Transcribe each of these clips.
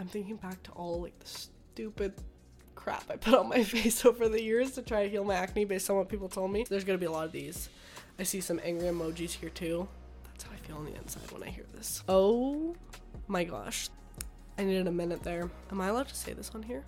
I'm thinking back to all like the stupid crap I put on my face over the years to try to heal my acne based on what people told me. There's gonna be a lot of these. I see some angry emojis here too. That's how I feel on the inside when I hear this. Oh my gosh. I needed a minute there. Am I allowed to say this on here?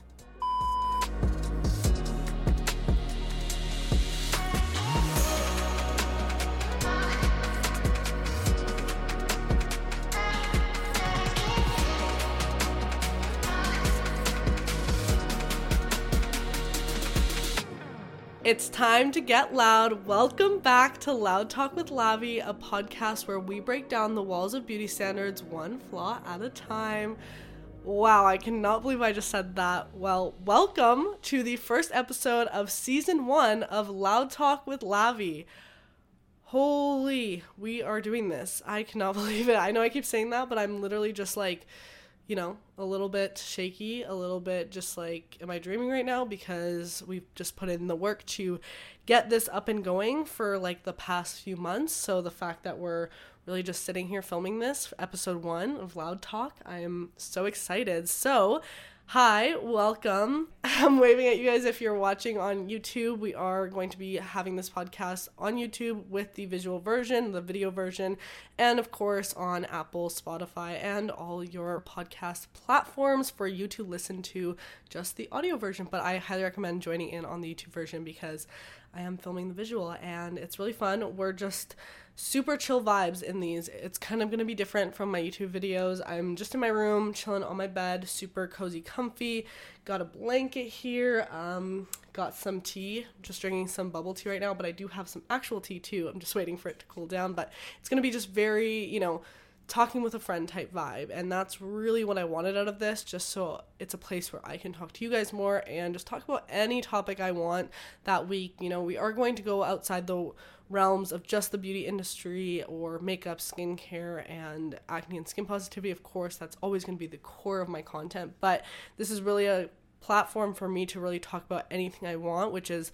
It's time to get loud. Welcome back to Loud Talk with Lavi, a podcast where we break down the walls of beauty standards one flaw at a time. Wow, I cannot believe I just said that. Well, welcome to the first episode of season one of Loud Talk with Lavi. Holy, we are doing this. I cannot believe it. I know I keep saying that, but I'm literally just like you know, a little bit shaky, a little bit just like, am I dreaming right now? Because we've just put in the work to get this up and going for like the past few months. So the fact that we're really just sitting here filming this, episode one of Loud Talk, I am so excited. So, Hi, welcome. I'm waving at you guys if you're watching on YouTube. We are going to be having this podcast on YouTube with the visual version, the video version, and of course on Apple, Spotify, and all your podcast platforms for you to listen to just the audio version. But I highly recommend joining in on the YouTube version because I am filming the visual and it's really fun. We're just super chill vibes in these. It's kind of going to be different from my YouTube videos. I'm just in my room, chilling on my bed, super cozy, comfy. Got a blanket here. Um, got some tea. Just drinking some bubble tea right now, but I do have some actual tea too. I'm just waiting for it to cool down, but it's going to be just very, you know, talking with a friend type vibe. And that's really what I wanted out of this, just so it's a place where I can talk to you guys more and just talk about any topic I want that week. You know, we are going to go outside the realms of just the beauty industry or makeup, skincare, and acne and skin positivity. Of course, that's always going to be the core of my content, but this is really a platform for me to really talk about anything I want, which is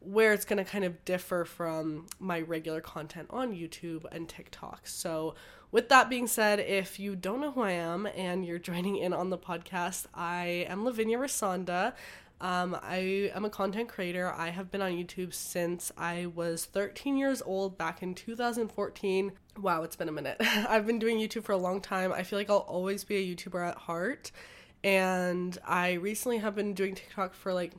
where it's going to kind of differ from my regular content on YouTube and TikTok. So, with that being said, if you don't know who I am and you're joining in on the podcast, I am Lavinia Rasanda. Um, I am a content creator. I have been on YouTube since I was 13 years old back in 2014. Wow, it's been a minute. I've been doing YouTube for a long time. I feel like I'll always be a YouTuber at heart. And I recently have been doing TikTok for like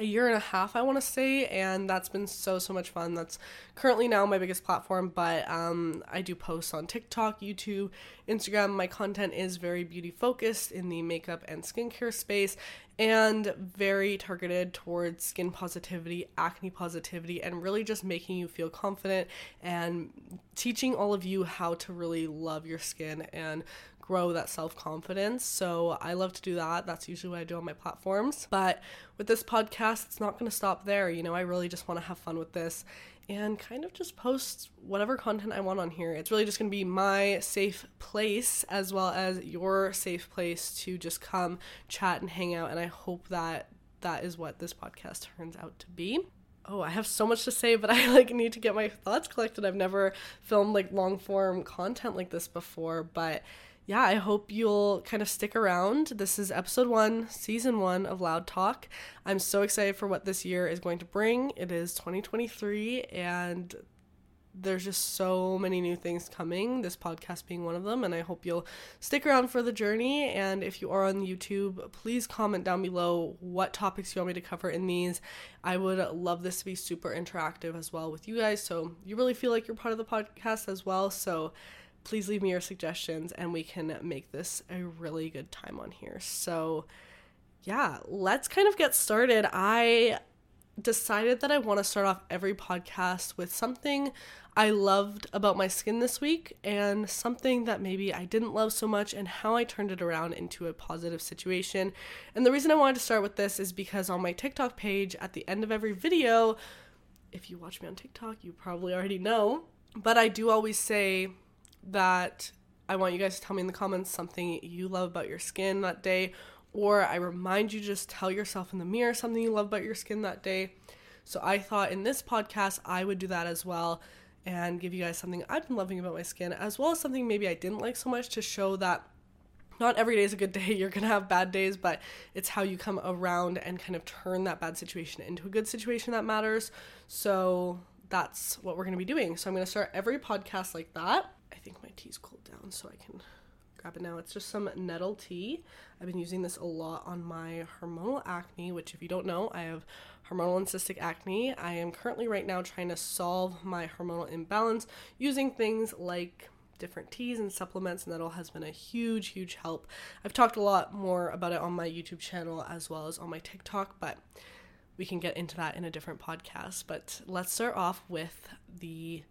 a year and a half, I want to say, and that's been so so much fun. That's currently now my biggest platform, but um, I do posts on TikTok, YouTube, Instagram. My content is very beauty focused in the makeup and skincare space, and very targeted towards skin positivity, acne positivity, and really just making you feel confident and teaching all of you how to really love your skin and grow that self confidence. So I love to do that. That's usually what I do on my platforms. But with this podcast, it's not going to stop there. You know, I really just want to have fun with this and kind of just post whatever content I want on here. It's really just going to be my safe place as well as your safe place to just come chat and hang out. And I hope that that is what this podcast turns out to be oh i have so much to say but i like need to get my thoughts collected i've never filmed like long form content like this before but yeah, I hope you'll kind of stick around. This is episode one, season one of Loud Talk. I'm so excited for what this year is going to bring. It is 2023, and there's just so many new things coming, this podcast being one of them, and I hope you'll stick around for the journey. And if you are on YouTube, please comment down below what topics you want me to cover in these. I would love this to be super interactive as well with you guys, so you really feel like you're part of the podcast as well. So, please leave me your suggestions and we can make this a really good time on here. So, yeah, let's kind of get started. I decided that I want to start off every podcast with something I loved about my skin this week and something that maybe I didn't love so much and how I turned it around into a positive situation. And the reason I wanted to start with this is because on my TikTok page, at the end of every video, if you watch me on TikTok, you probably already know, but I do always say, that I want you guys to tell me in the comments something you love about your skin that day, or I remind you just tell yourself in the mirror something you love about your skin that day. So I thought in this podcast I would do that as well and give you guys something I've been loving about my skin, as well as something maybe I didn't like so much to show that not every day is a good day. You're going to have bad days, but it's how you come around and kind of turn that bad situation into a good situation that matters. So that's what we're going to be doing. So I'm going to start every podcast like that. I think my tea's cooled down so I can grab it now. It's just some nettle tea. I've been using this a lot on my hormonal acne, which, if you don't know, I have hormonal and cystic acne. I am currently right now trying to solve my hormonal imbalance using things like different teas and supplements, and that all has been a huge, huge help. I've talked a lot more about it on my YouTube channel as well as on my TikTok, but we can get into that in a different podcast. But let's start off with the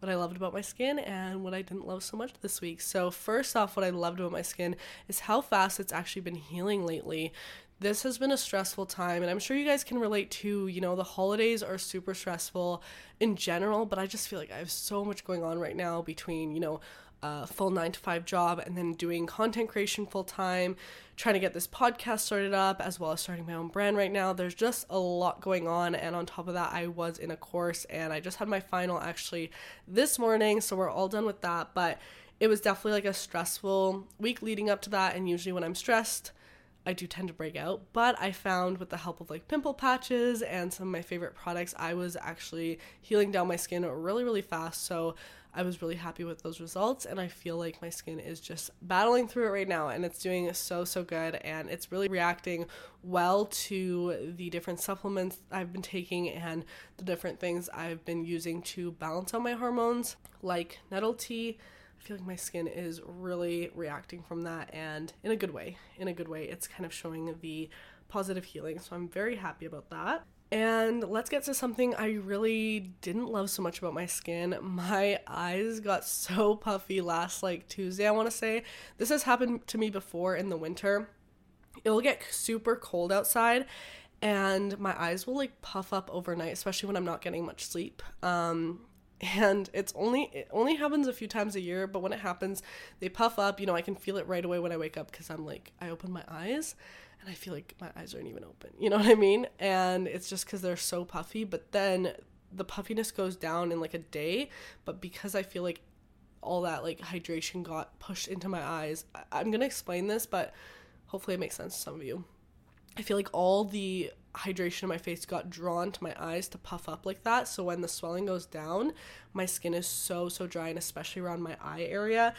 what I loved about my skin and what I didn't love so much this week. So, first off, what I loved about my skin is how fast it's actually been healing lately. This has been a stressful time, and I'm sure you guys can relate to, you know, the holidays are super stressful in general, but I just feel like I have so much going on right now between, you know, a full nine to five job and then doing content creation full time, trying to get this podcast started up, as well as starting my own brand right now. There's just a lot going on. And on top of that, I was in a course and I just had my final actually this morning. So we're all done with that. But it was definitely like a stressful week leading up to that. And usually when I'm stressed, I do tend to break out, but I found with the help of like pimple patches and some of my favorite products, I was actually healing down my skin really, really fast. So I was really happy with those results, and I feel like my skin is just battling through it right now, and it's doing so, so good, and it's really reacting well to the different supplements I've been taking and the different things I've been using to balance out my hormones, like nettle tea I feel like my skin is really reacting from that and in a good way. In a good way, it's kind of showing the positive healing. So I'm very happy about that. And let's get to something I really didn't love so much about my skin. My eyes got so puffy last like Tuesday, I want to say. This has happened to me before in the winter. It'll get super cold outside and my eyes will like puff up overnight, especially when I'm not getting much sleep. Um and it's only it only happens a few times a year but when it happens they puff up you know i can feel it right away when i wake up because i'm like i open my eyes and i feel like my eyes aren't even open you know what i mean and it's just because they're so puffy but then the puffiness goes down in like a day but because i feel like all that like hydration got pushed into my eyes I- i'm gonna explain this but hopefully it makes sense to some of you i feel like all the hydration in my face got drawn to my eyes to puff up like that. So when the swelling goes down, my skin is so, so dry, and especially around my eye area,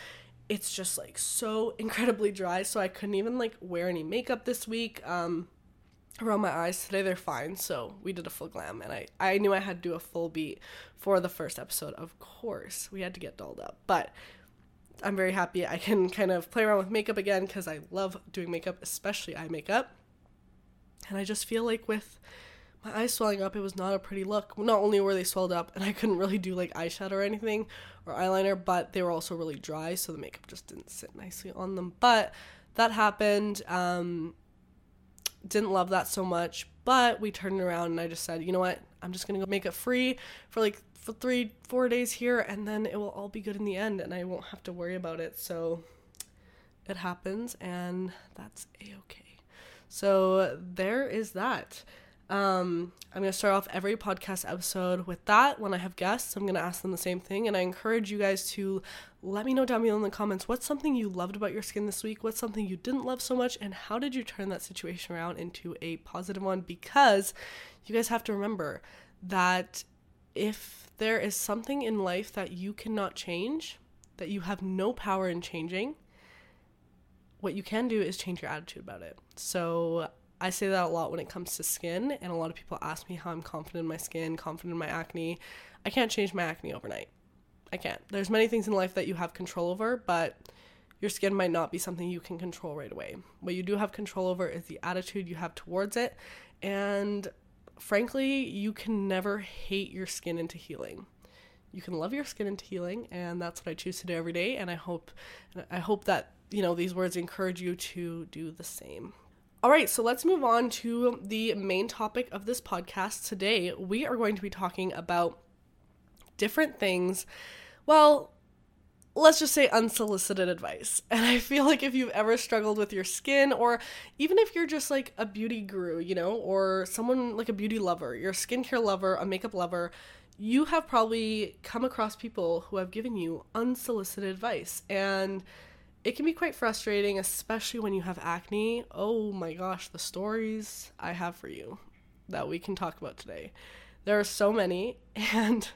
it's just like so incredibly dry. So I couldn't even like wear any makeup this week. Um, around my eyes today they're fine so we did a full glam and i i knew i had to do a full beat for the first episode of course we had to get dolled up but i'm very happy i can kind of play around with makeup again because i love doing makeup especially eye makeup and I just feel like with my eyes swelling up, it was not a pretty look. Not only were they swelled up, and I couldn't really do like eyeshadow or anything or eyeliner, but they were also really dry, so the makeup just didn't sit nicely on them. But that happened. Um, didn't love that so much, but we turned around and I just said, you know what? I'm just gonna go make it free for like for three, four days here, and then it will all be good in the end, and I won't have to worry about it. So it happens, and that's a okay. So there is that. Um, I'm going to start off every podcast episode with that. When I have guests, I'm going to ask them the same thing. And I encourage you guys to let me know down below in the comments what's something you loved about your skin this week? What's something you didn't love so much? And how did you turn that situation around into a positive one? Because you guys have to remember that if there is something in life that you cannot change, that you have no power in changing, what you can do is change your attitude about it. So I say that a lot when it comes to skin, and a lot of people ask me how I'm confident in my skin, confident in my acne. I can't change my acne overnight. I can't. There's many things in life that you have control over, but your skin might not be something you can control right away. What you do have control over is the attitude you have towards it, and frankly, you can never hate your skin into healing. You can love your skin into healing, and that's what I choose to do every day. And I hope, I hope that you know, these words encourage you to do the same. All right, so let's move on to the main topic of this podcast. Today, we are going to be talking about different things. Well, let's just say unsolicited advice. And I feel like if you've ever struggled with your skin, or even if you're just like a beauty guru, you know, or someone like a beauty lover, you're a skincare lover, a makeup lover, you have probably come across people who have given you unsolicited advice. And it can be quite frustrating, especially when you have acne. Oh my gosh, the stories I have for you that we can talk about today. There are so many, and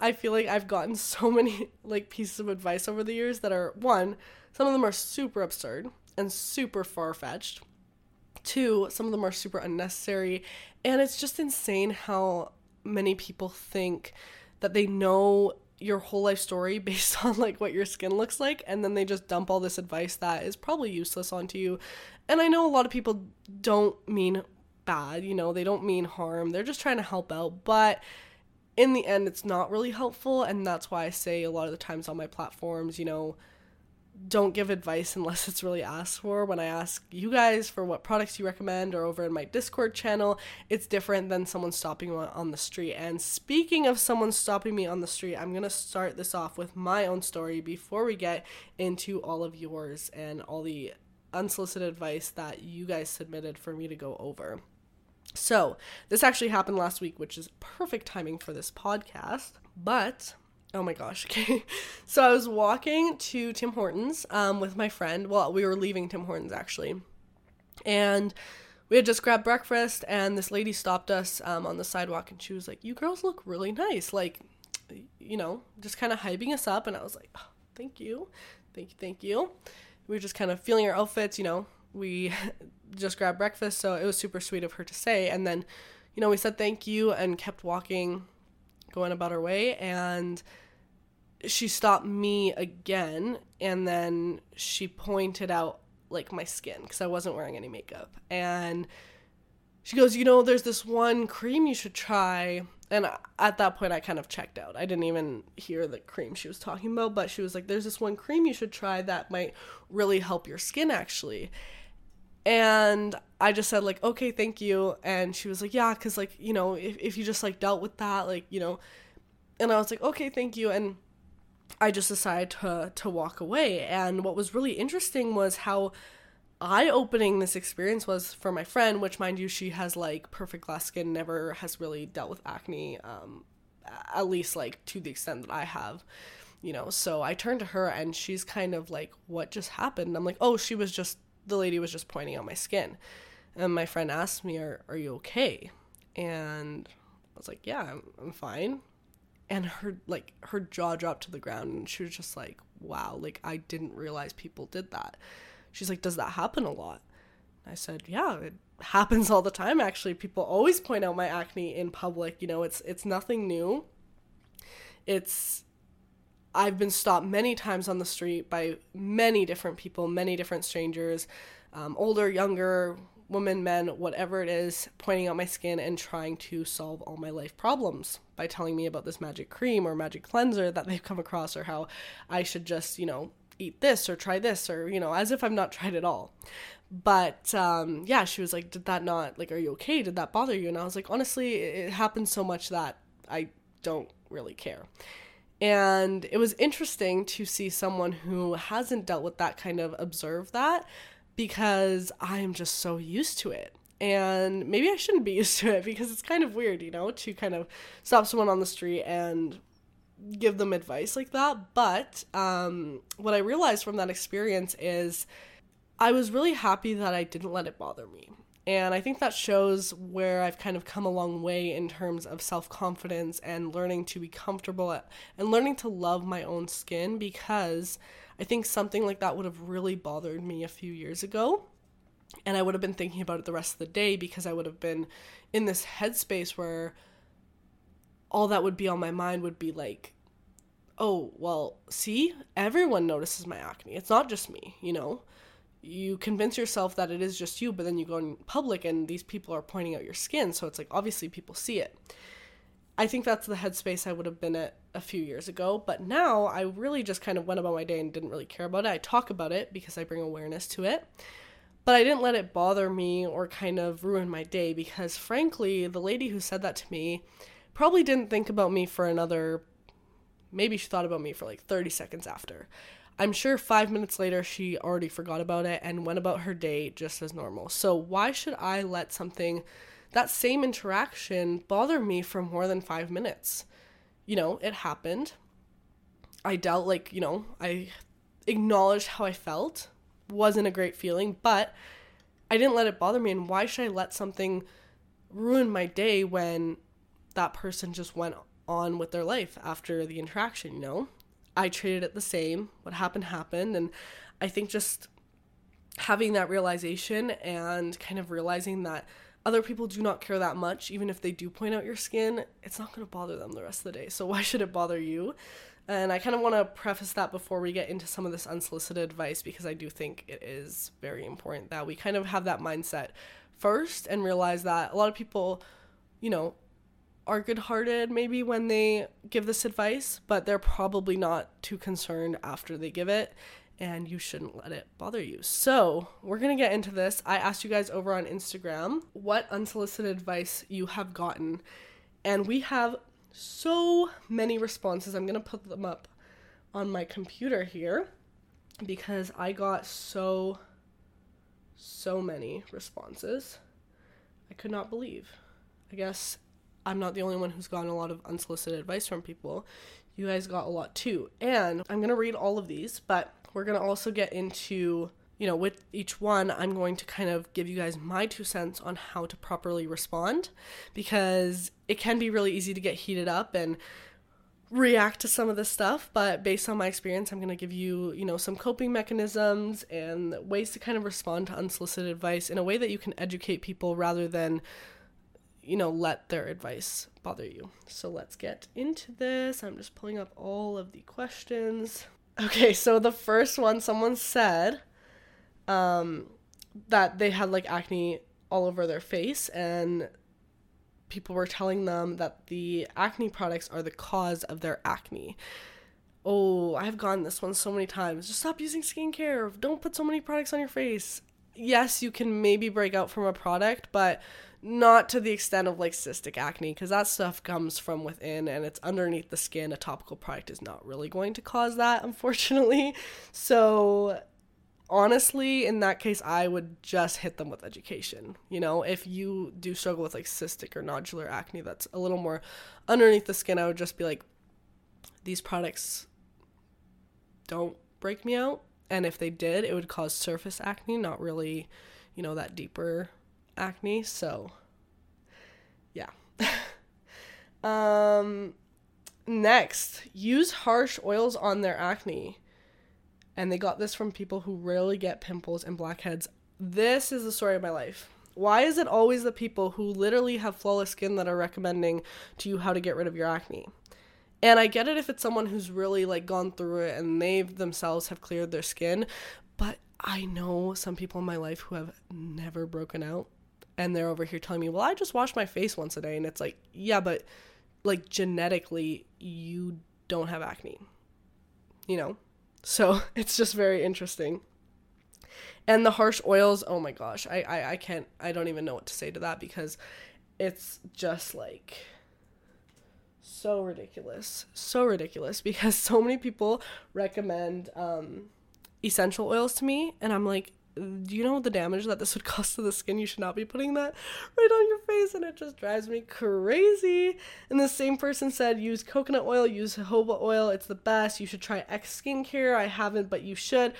I feel like I've gotten so many like pieces of advice over the years that are one, some of them are super absurd and super far fetched. Two, some of them are super unnecessary, and it's just insane how many people think that they know your whole life story based on like what your skin looks like and then they just dump all this advice that is probably useless onto you. And I know a lot of people don't mean bad, you know, they don't mean harm. They're just trying to help out, but in the end it's not really helpful and that's why I say a lot of the times on my platforms, you know, don't give advice unless it's really asked for. When I ask you guys for what products you recommend or over in my Discord channel, it's different than someone stopping me on the street. And speaking of someone stopping me on the street, I'm going to start this off with my own story before we get into all of yours and all the unsolicited advice that you guys submitted for me to go over. So, this actually happened last week, which is perfect timing for this podcast. But Oh my gosh. Okay. So I was walking to Tim Hortons um, with my friend. Well, we were leaving Tim Hortons actually. And we had just grabbed breakfast, and this lady stopped us um, on the sidewalk and she was like, You girls look really nice. Like, you know, just kind of hyping us up. And I was like, oh, Thank you. Thank you. Thank you. We were just kind of feeling our outfits. You know, we just grabbed breakfast. So it was super sweet of her to say. And then, you know, we said thank you and kept walking, going about our way. And she stopped me again and then she pointed out like my skin because I wasn't wearing any makeup. And she goes, You know, there's this one cream you should try. And at that point, I kind of checked out. I didn't even hear the cream she was talking about, but she was like, There's this one cream you should try that might really help your skin, actually. And I just said, like, okay, thank you. And she was like, Yeah, because, like, you know, if, if you just like dealt with that, like, you know, and I was like, okay, thank you. And I just decided to to walk away. And what was really interesting was how eye opening this experience was for my friend, which mind you, she has like perfect glass skin, never has really dealt with acne, um, at least like to the extent that I have. You know, so I turned to her and she's kind of like, What just happened? I'm like, Oh, she was just the lady was just pointing out my skin. And my friend asked me, Are are you okay? And I was like, Yeah, I'm, I'm fine and her like her jaw dropped to the ground and she was just like wow like i didn't realize people did that. She's like does that happen a lot? I said yeah it happens all the time actually. People always point out my acne in public you know it's it's nothing new. It's i've been stopped many times on the street by many different people many different strangers um, older younger women, men, whatever it is, pointing out my skin and trying to solve all my life problems by telling me about this magic cream or magic cleanser that they've come across or how I should just, you know, eat this or try this or, you know, as if I've not tried it all. But um, yeah, she was like, Did that not, like, are you okay? Did that bother you? And I was like, Honestly, it happens so much that I don't really care. And it was interesting to see someone who hasn't dealt with that kind of observe that because I'm just so used to it. And maybe I shouldn't be used to it because it's kind of weird, you know, to kind of stop someone on the street and give them advice like that. But um, what I realized from that experience is I was really happy that I didn't let it bother me. And I think that shows where I've kind of come a long way in terms of self confidence and learning to be comfortable and learning to love my own skin because I think something like that would have really bothered me a few years ago. And I would have been thinking about it the rest of the day because I would have been in this headspace where all that would be on my mind would be like, oh, well, see, everyone notices my acne. It's not just me, you know? You convince yourself that it is just you, but then you go in public and these people are pointing out your skin. So it's like, obviously, people see it. I think that's the headspace I would have been at a few years ago, but now I really just kind of went about my day and didn't really care about it. I talk about it because I bring awareness to it, but I didn't let it bother me or kind of ruin my day because, frankly, the lady who said that to me probably didn't think about me for another, maybe she thought about me for like 30 seconds after. I'm sure five minutes later she already forgot about it and went about her day just as normal. So, why should I let something that same interaction bother me for more than five minutes. You know, it happened. I dealt like, you know, I acknowledged how I felt. Wasn't a great feeling, but I didn't let it bother me. And why should I let something ruin my day when that person just went on with their life after the interaction, you know? I treated it the same. What happened happened. And I think just having that realization and kind of realizing that other people do not care that much, even if they do point out your skin, it's not going to bother them the rest of the day. So why should it bother you? And I kind of want to preface that before we get into some of this unsolicited advice because I do think it is very important that we kind of have that mindset first and realize that a lot of people, you know, are good hearted maybe when they give this advice, but they're probably not too concerned after they give it, and you shouldn't let it bother you. So, we're gonna get into this. I asked you guys over on Instagram what unsolicited advice you have gotten, and we have so many responses. I'm gonna put them up on my computer here because I got so, so many responses. I could not believe. I guess I'm not the only one who's gotten a lot of unsolicited advice from people. You guys got a lot too. And I'm going to read all of these, but we're going to also get into, you know, with each one, I'm going to kind of give you guys my two cents on how to properly respond because it can be really easy to get heated up and react to some of this stuff, but based on my experience, I'm going to give you, you know, some coping mechanisms and ways to kind of respond to unsolicited advice in a way that you can educate people rather than you know, let their advice bother you. So let's get into this. I'm just pulling up all of the questions. Okay, so the first one someone said um, that they had like acne all over their face and people were telling them that the acne products are the cause of their acne. Oh, I've gotten this one so many times. Just stop using skincare. Don't put so many products on your face. Yes, you can maybe break out from a product, but not to the extent of like cystic acne because that stuff comes from within and it's underneath the skin. A topical product is not really going to cause that unfortunately. So honestly in that case i would just hit them with education. You know if you do struggle with like cystic or nodular acne that's a little more underneath the skin i would just be like these products don't break me out. And if they did it would cause surface acne not really you know that deeper acne, so yeah. um next, use harsh oils on their acne. And they got this from people who rarely get pimples and blackheads. This is the story of my life. Why is it always the people who literally have flawless skin that are recommending to you how to get rid of your acne? And I get it if it's someone who's really like gone through it and they themselves have cleared their skin, but I know some people in my life who have never broken out and they're over here telling me, "Well, I just wash my face once a day." And it's like, "Yeah, but like genetically you don't have acne." You know? So, it's just very interesting. And the harsh oils, oh my gosh, I, I I can't I don't even know what to say to that because it's just like so ridiculous. So ridiculous because so many people recommend um essential oils to me and I'm like do you know the damage that this would cause to the skin? You should not be putting that right on your face, and it just drives me crazy. And the same person said, use coconut oil, use jojoba oil, it's the best. You should try X skincare. I haven't, but you should.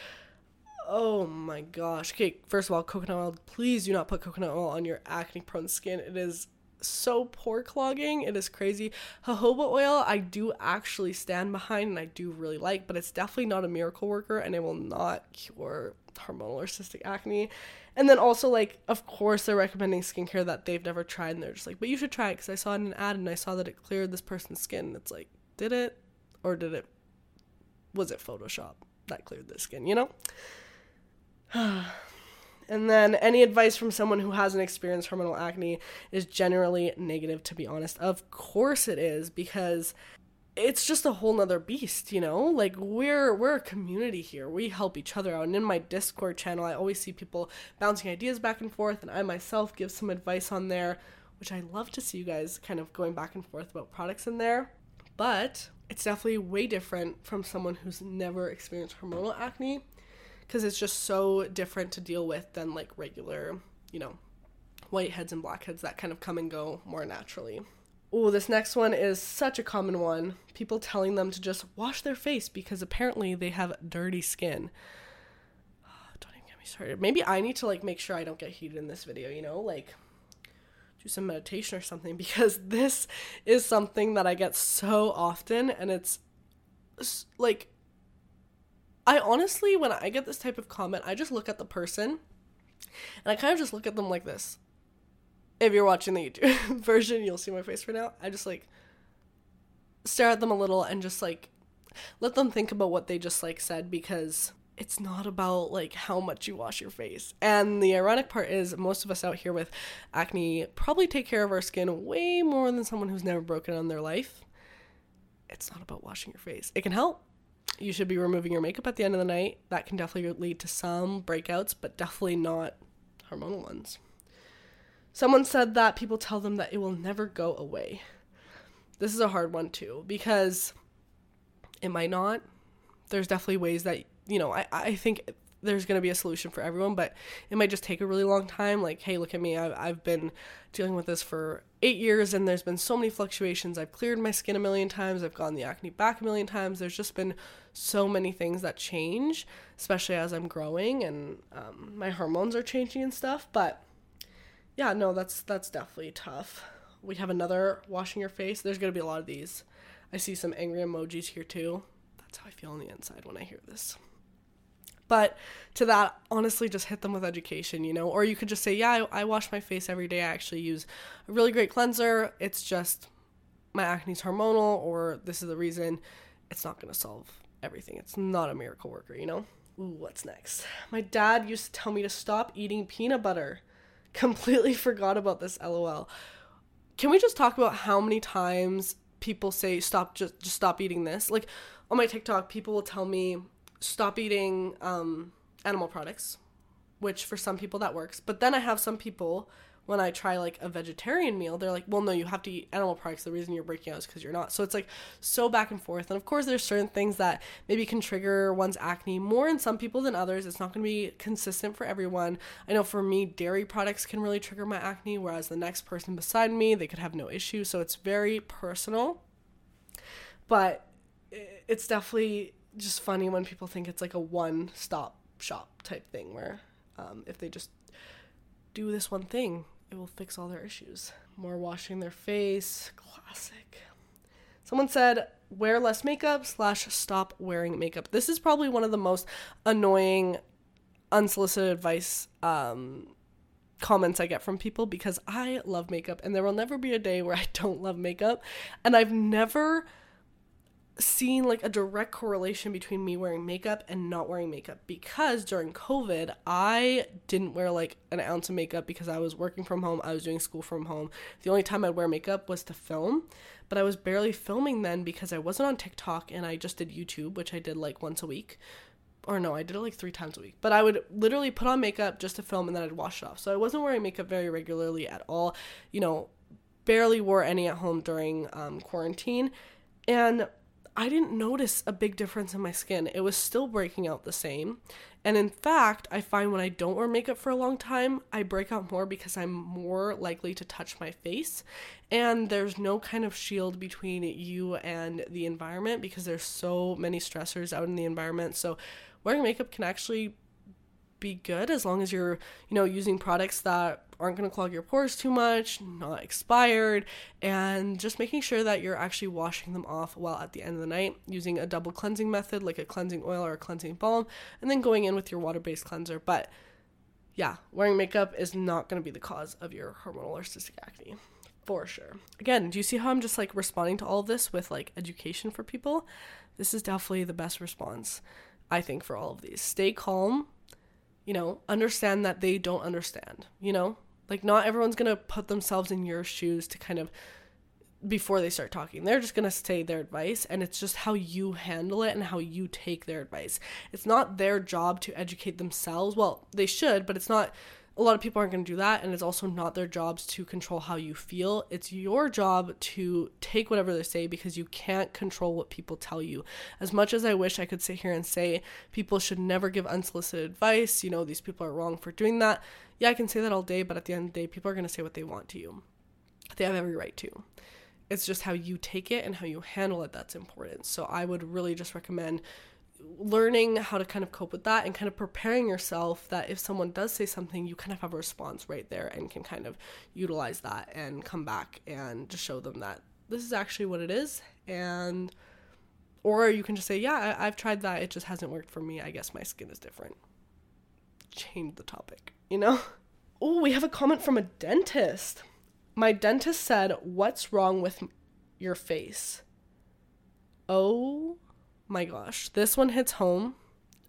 Oh my gosh. Okay, first of all, coconut oil, please do not put coconut oil on your acne prone skin. It is so pore clogging. It is crazy. Jojoba oil, I do actually stand behind and I do really like, but it's definitely not a miracle worker and it will not cure hormonal or cystic acne. And then also, like, of course, they're recommending skincare that they've never tried, and they're just like, but you should try it because I saw in an ad and I saw that it cleared this person's skin. It's like, did it? Or did it? Was it Photoshop that cleared the skin, you know? and then any advice from someone who hasn't experienced hormonal acne is generally negative, to be honest. Of course it is, because it's just a whole nother beast, you know? Like we're we're a community here. We help each other out. And in my Discord channel, I always see people bouncing ideas back and forth, and I myself give some advice on there, which I love to see you guys kind of going back and forth about products in there. But it's definitely way different from someone who's never experienced hormonal acne because it's just so different to deal with than like regular, you know, whiteheads and blackheads that kind of come and go more naturally Oh, this next one is such a common one. People telling them to just wash their face because apparently they have dirty skin. don't even get me started. Maybe I need to like make sure I don't get heated in this video, you know? Like do some meditation or something because this is something that I get so often and it's like I honestly when I get this type of comment, I just look at the person and I kind of just look at them like this if you're watching the YouTube version, you'll see my face for now. I just like stare at them a little and just like let them think about what they just like said because it's not about like how much you wash your face. And the ironic part is most of us out here with acne probably take care of our skin way more than someone who's never broken on their life. It's not about washing your face. It can help. You should be removing your makeup at the end of the night. That can definitely lead to some breakouts, but definitely not hormonal ones. Someone said that people tell them that it will never go away. This is a hard one too because it might not. There's definitely ways that, you know, I, I think there's going to be a solution for everyone, but it might just take a really long time. Like, hey, look at me. I've, I've been dealing with this for eight years and there's been so many fluctuations. I've cleared my skin a million times. I've gotten the acne back a million times. There's just been so many things that change, especially as I'm growing and um, my hormones are changing and stuff. But yeah, no, that's that's definitely tough. We have another washing your face. There's gonna be a lot of these. I see some angry emojis here too. That's how I feel on the inside when I hear this. But to that, honestly, just hit them with education, you know? Or you could just say, yeah, I, I wash my face every day. I actually use a really great cleanser. It's just my acne's hormonal, or this is the reason. It's not gonna solve everything. It's not a miracle worker, you know? Ooh, what's next? My dad used to tell me to stop eating peanut butter completely forgot about this lol. Can we just talk about how many times people say stop just just stop eating this like on my tiktok people will tell me stop eating um, animal products which for some people that works. But then i have some people when I try like a vegetarian meal, they're like, well, no, you have to eat animal products. The reason you're breaking out is because you're not. So it's like so back and forth. And of course, there's certain things that maybe can trigger one's acne more in some people than others. It's not going to be consistent for everyone. I know for me, dairy products can really trigger my acne, whereas the next person beside me, they could have no issue. So it's very personal. But it's definitely just funny when people think it's like a one stop shop type thing where um, if they just do this one thing it will fix all their issues. More washing their face, classic. Someone said, wear less makeup slash stop wearing makeup. This is probably one of the most annoying unsolicited advice um, comments I get from people because I love makeup and there will never be a day where I don't love makeup. And I've never seen like a direct correlation between me wearing makeup and not wearing makeup because during COVID, I didn't wear like an ounce of makeup because I was working from home, I was doing school from home. The only time I'd wear makeup was to film, but I was barely filming then because I wasn't on TikTok and I just did YouTube, which I did like once a week. Or no, I did it like three times a week. But I would literally put on makeup just to film and then I'd wash it off. So I wasn't wearing makeup very regularly at all. You know, barely wore any at home during um, quarantine. And I didn't notice a big difference in my skin. It was still breaking out the same. And in fact, I find when I don't wear makeup for a long time, I break out more because I'm more likely to touch my face. And there's no kind of shield between you and the environment because there's so many stressors out in the environment. So wearing makeup can actually be good as long as you're, you know, using products that aren't going to clog your pores too much, not expired, and just making sure that you're actually washing them off while at the end of the night using a double cleansing method like a cleansing oil or a cleansing balm, and then going in with your water based cleanser. But yeah, wearing makeup is not going to be the cause of your hormonal or cystic acne. For sure. Again, do you see how I'm just like responding to all this with like education for people? This is definitely the best response, I think, for all of these. Stay calm, you know, understand that they don't understand, you know? Like, not everyone's gonna put themselves in your shoes to kind of before they start talking. They're just going to say their advice, and it's just how you handle it and how you take their advice. It's not their job to educate themselves. Well, they should, but it's not a lot of people aren't going to do that and it's also not their jobs to control how you feel. It's your job to take whatever they say because you can't control what people tell you. As much as i wish i could sit here and say people should never give unsolicited advice you know these people are wrong for doing that yeah i can say that all day but at the end of the day people are going to say what they want to you. They have every right to. It's just how you take it and how you handle it that's important. So I would really just recommend learning how to kind of cope with that and kind of preparing yourself that if someone does say something, you kind of have a response right there and can kind of utilize that and come back and just show them that this is actually what it is. And, or you can just say, yeah, I, have tried that. It just hasn't worked for me. I guess my skin is different. Change the topic, you know? Oh, we have a comment from a dentist. My dentist said, What's wrong with your face? Oh my gosh, this one hits home.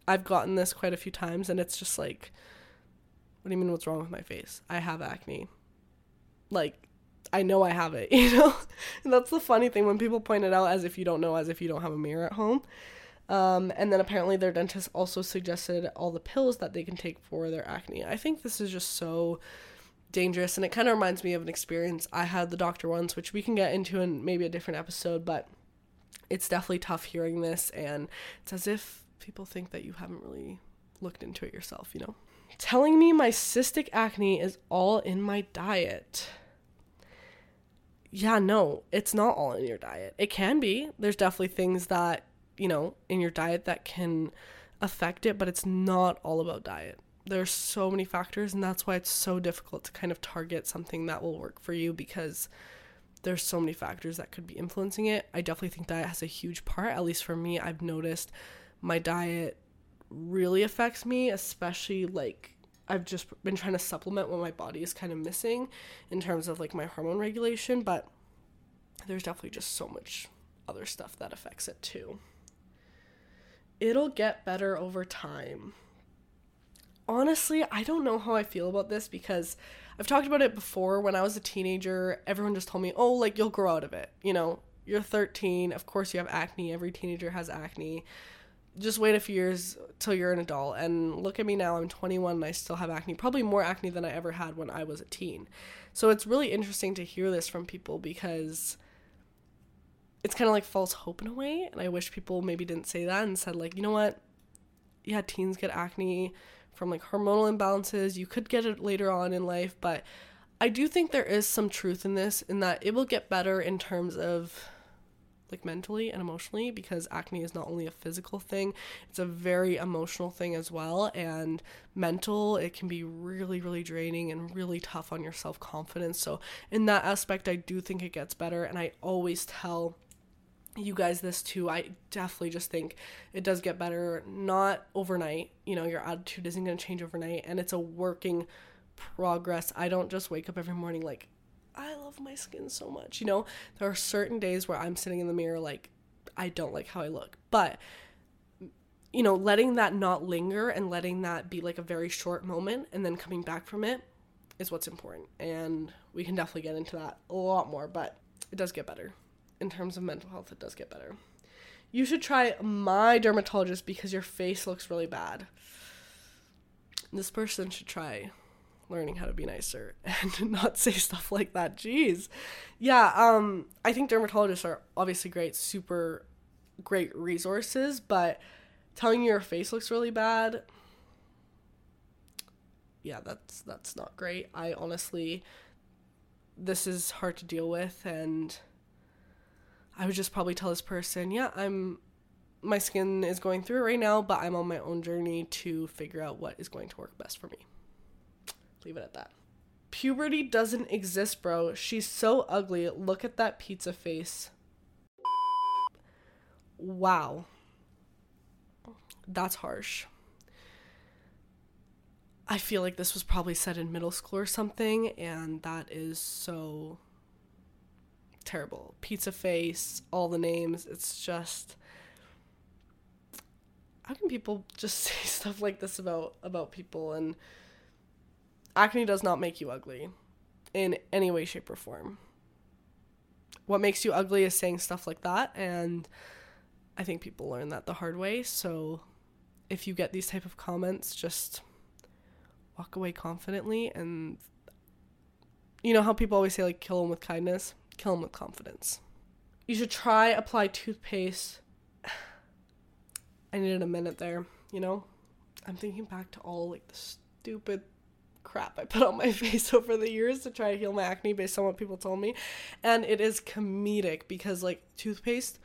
I've gotten this quite a few times, and it's just like, what do you mean, what's wrong with my face? I have acne. Like, I know I have it, you know? and that's the funny thing when people point it out as if you don't know, as if you don't have a mirror at home. Um, and then apparently their dentist also suggested all the pills that they can take for their acne. I think this is just so dangerous, and it kind of reminds me of an experience I had the doctor once, which we can get into in maybe a different episode, but it's definitely tough hearing this, and it's as if people think that you haven't really looked into it yourself, you know? Telling me my cystic acne is all in my diet. Yeah, no, it's not all in your diet. It can be. There's definitely things that, you know, in your diet that can affect it, but it's not all about diet. There's so many factors, and that's why it's so difficult to kind of target something that will work for you because there's so many factors that could be influencing it. I definitely think diet has a huge part. At least for me, I've noticed my diet really affects me, especially like I've just been trying to supplement what my body is kind of missing in terms of like my hormone regulation, but there's definitely just so much other stuff that affects it too. It'll get better over time. Honestly, I don't know how I feel about this because I've talked about it before. When I was a teenager, everyone just told me, oh, like you'll grow out of it. You know, you're 13. Of course, you have acne. Every teenager has acne. Just wait a few years till you're an adult. And look at me now. I'm 21 and I still have acne. Probably more acne than I ever had when I was a teen. So it's really interesting to hear this from people because it's kind of like false hope in a way. And I wish people maybe didn't say that and said, like, you know what? Yeah, teens get acne from like hormonal imbalances. You could get it later on in life, but I do think there is some truth in this in that it will get better in terms of like mentally and emotionally because acne is not only a physical thing, it's a very emotional thing as well and mental it can be really really draining and really tough on your self-confidence. So in that aspect I do think it gets better and I always tell you guys this too. I definitely just think it does get better, not overnight. You know, your attitude isn't going to change overnight, and it's a working progress. I don't just wake up every morning like, I love my skin so much. You know, there are certain days where I'm sitting in the mirror like, I don't like how I look. But, you know, letting that not linger and letting that be like a very short moment and then coming back from it is what's important. And we can definitely get into that a lot more, but it does get better in terms of mental health, it does get better. You should try my dermatologist because your face looks really bad. This person should try learning how to be nicer and not say stuff like that. Jeez. Yeah, um I think dermatologists are obviously great, super great resources, but telling you your face looks really bad yeah, that's that's not great. I honestly this is hard to deal with and I would just probably tell this person, yeah, I'm my skin is going through right now, but I'm on my own journey to figure out what is going to work best for me. Leave it at that. Puberty doesn't exist, bro. She's so ugly. Look at that pizza face. Wow. That's harsh. I feel like this was probably said in middle school or something, and that is so terrible. Pizza face, all the names. It's just how can people just say stuff like this about about people and acne does not make you ugly in any way shape or form. What makes you ugly is saying stuff like that and I think people learn that the hard way. So if you get these type of comments, just walk away confidently and you know how people always say like kill them with kindness kill him with confidence. You should try apply toothpaste. I needed a minute there, you know? I'm thinking back to all like the stupid crap I put on my face over the years to try to heal my acne based on what people told me. And it is comedic because, like, toothpaste,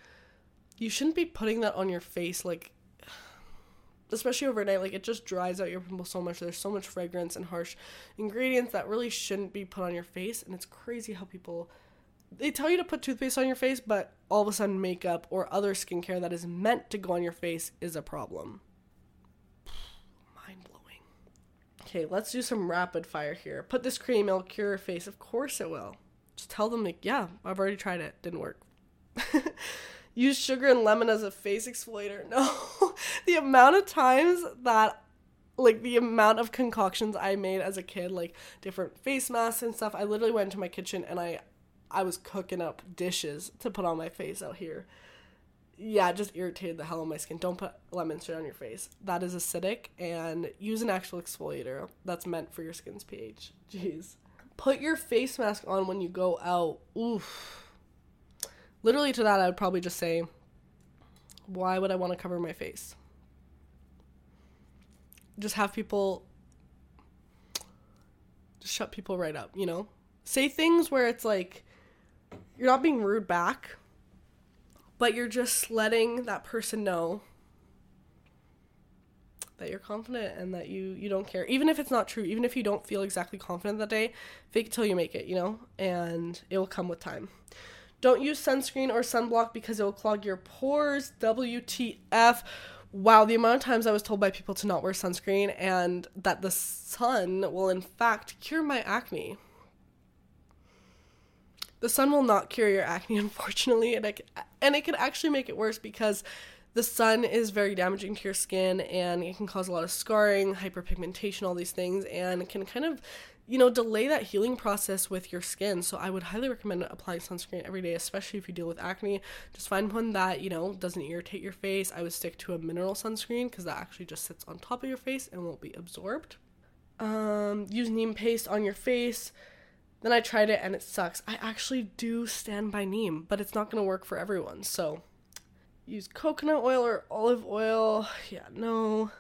you shouldn't be putting that on your face, like, especially overnight. Like, it just dries out your pimples so much. There's so much fragrance and harsh ingredients that really shouldn't be put on your face. And it's crazy how people. They tell you to put toothpaste on your face, but all of a sudden, makeup or other skincare that is meant to go on your face is a problem. Mind blowing. Okay, let's do some rapid fire here. Put this cream, it'll cure your face. Of course it will. Just tell them, like, yeah, I've already tried it. Didn't work. Use sugar and lemon as a face exfoliator. No. the amount of times that like the amount of concoctions I made as a kid, like different face masks and stuff. I literally went into my kitchen and I I was cooking up dishes to put on my face out here yeah, just irritated the hell out of my skin. Don't put lemon straight on your face. That is acidic, and use an actual exfoliator that's meant for your skin's pH. Jeez. Put your face mask on when you go out. Oof. Literally, to that, I would probably just say, why would I want to cover my face? Just have people. Just shut people right up, you know? Say things where it's like, you're not being rude back but you're just letting that person know that you're confident and that you you don't care. Even if it's not true even if you don't feel exactly confident that day fake it till you make it you know? And it will come with time. Don't use sunscreen or sunblock because it will clog your pores wtf wow the amount of times i was told by people to not wear sunscreen and that the sun will in fact cure my acne the sun will not cure your acne, unfortunately, and it, and it could actually make it worse because the sun is very damaging to your skin and it can cause a lot of scarring, hyperpigmentation, all these things, and can kind of, you know, delay that healing process with your skin. So I would highly recommend applying sunscreen every day, especially if you deal with acne. Just find one that, you know, doesn't irritate your face. I would stick to a mineral sunscreen because that actually just sits on top of your face and won't be absorbed. Um, use neem paste on your face then I tried it and it sucks. I actually do stand by neem, but it's not going to work for everyone. So use coconut oil or olive oil. Yeah, no.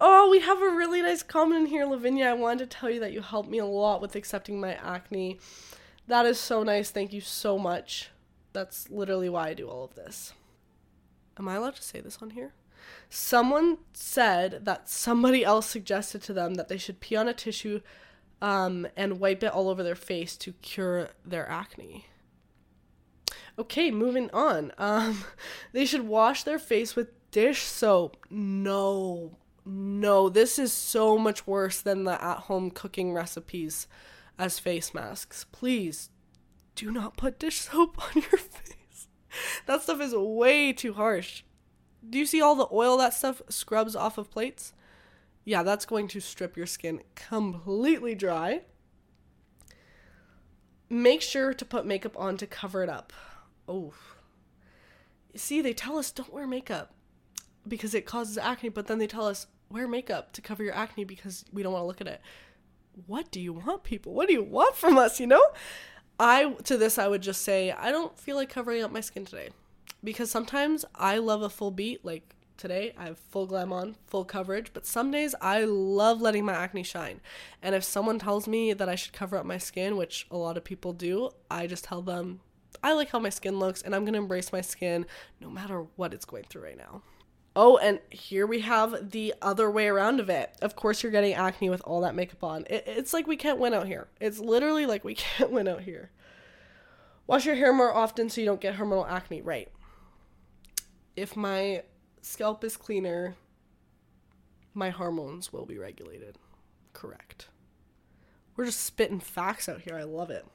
Oh, we have a really nice comment in here, Lavinia. I wanted to tell you that you helped me a lot with accepting my acne. That is so nice. Thank you so much. That's literally why I do all of this. Am I allowed to say this on here? Someone said that somebody else suggested to them that they should pee on a tissue um, and wipe it all over their face to cure their acne. Okay, moving on. Um, they should wash their face with dish soap. No, no, this is so much worse than the at home cooking recipes as face masks. Please do not put dish soap on your face. That stuff is way too harsh. Do you see all the oil that stuff scrubs off of plates? Yeah, that's going to strip your skin completely dry. Make sure to put makeup on to cover it up. Oh. See, they tell us don't wear makeup because it causes acne, but then they tell us wear makeup to cover your acne because we don't want to look at it. What do you want, people? What do you want from us, you know? I to this I would just say I don't feel like covering up my skin today. Because sometimes I love a full beat like today I have full glam on, full coverage, but some days I love letting my acne shine. And if someone tells me that I should cover up my skin, which a lot of people do, I just tell them I like how my skin looks and I'm going to embrace my skin no matter what it's going through right now. Oh, and here we have the other way around of it. Of course, you're getting acne with all that makeup on. It, it's like we can't win out here. It's literally like we can't win out here. Wash your hair more often so you don't get hormonal acne. Right. If my scalp is cleaner, my hormones will be regulated. Correct. We're just spitting facts out here. I love it.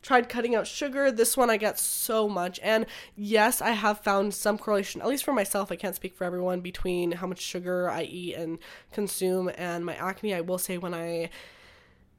Tried cutting out sugar. This one I get so much. And yes, I have found some correlation, at least for myself. I can't speak for everyone, between how much sugar I eat and consume and my acne. I will say when I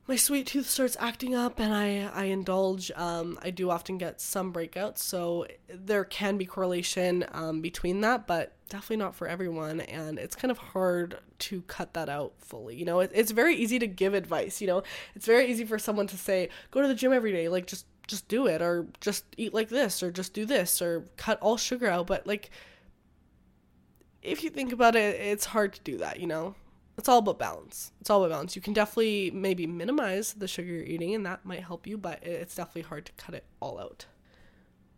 my sweet tooth starts acting up and I, I indulge, um, I do often get some breakouts. So there can be correlation um, between that, but definitely not for everyone. And it's kind of hard to cut that out fully. You know, it, it's very easy to give advice. You know, it's very easy for someone to say, go to the gym every day, like just just do it, or just eat like this, or just do this, or cut all sugar out. But like, if you think about it, it's hard to do that. You know, it's all about balance. It's all about balance. You can definitely maybe minimize the sugar you're eating, and that might help you, but it's definitely hard to cut it all out.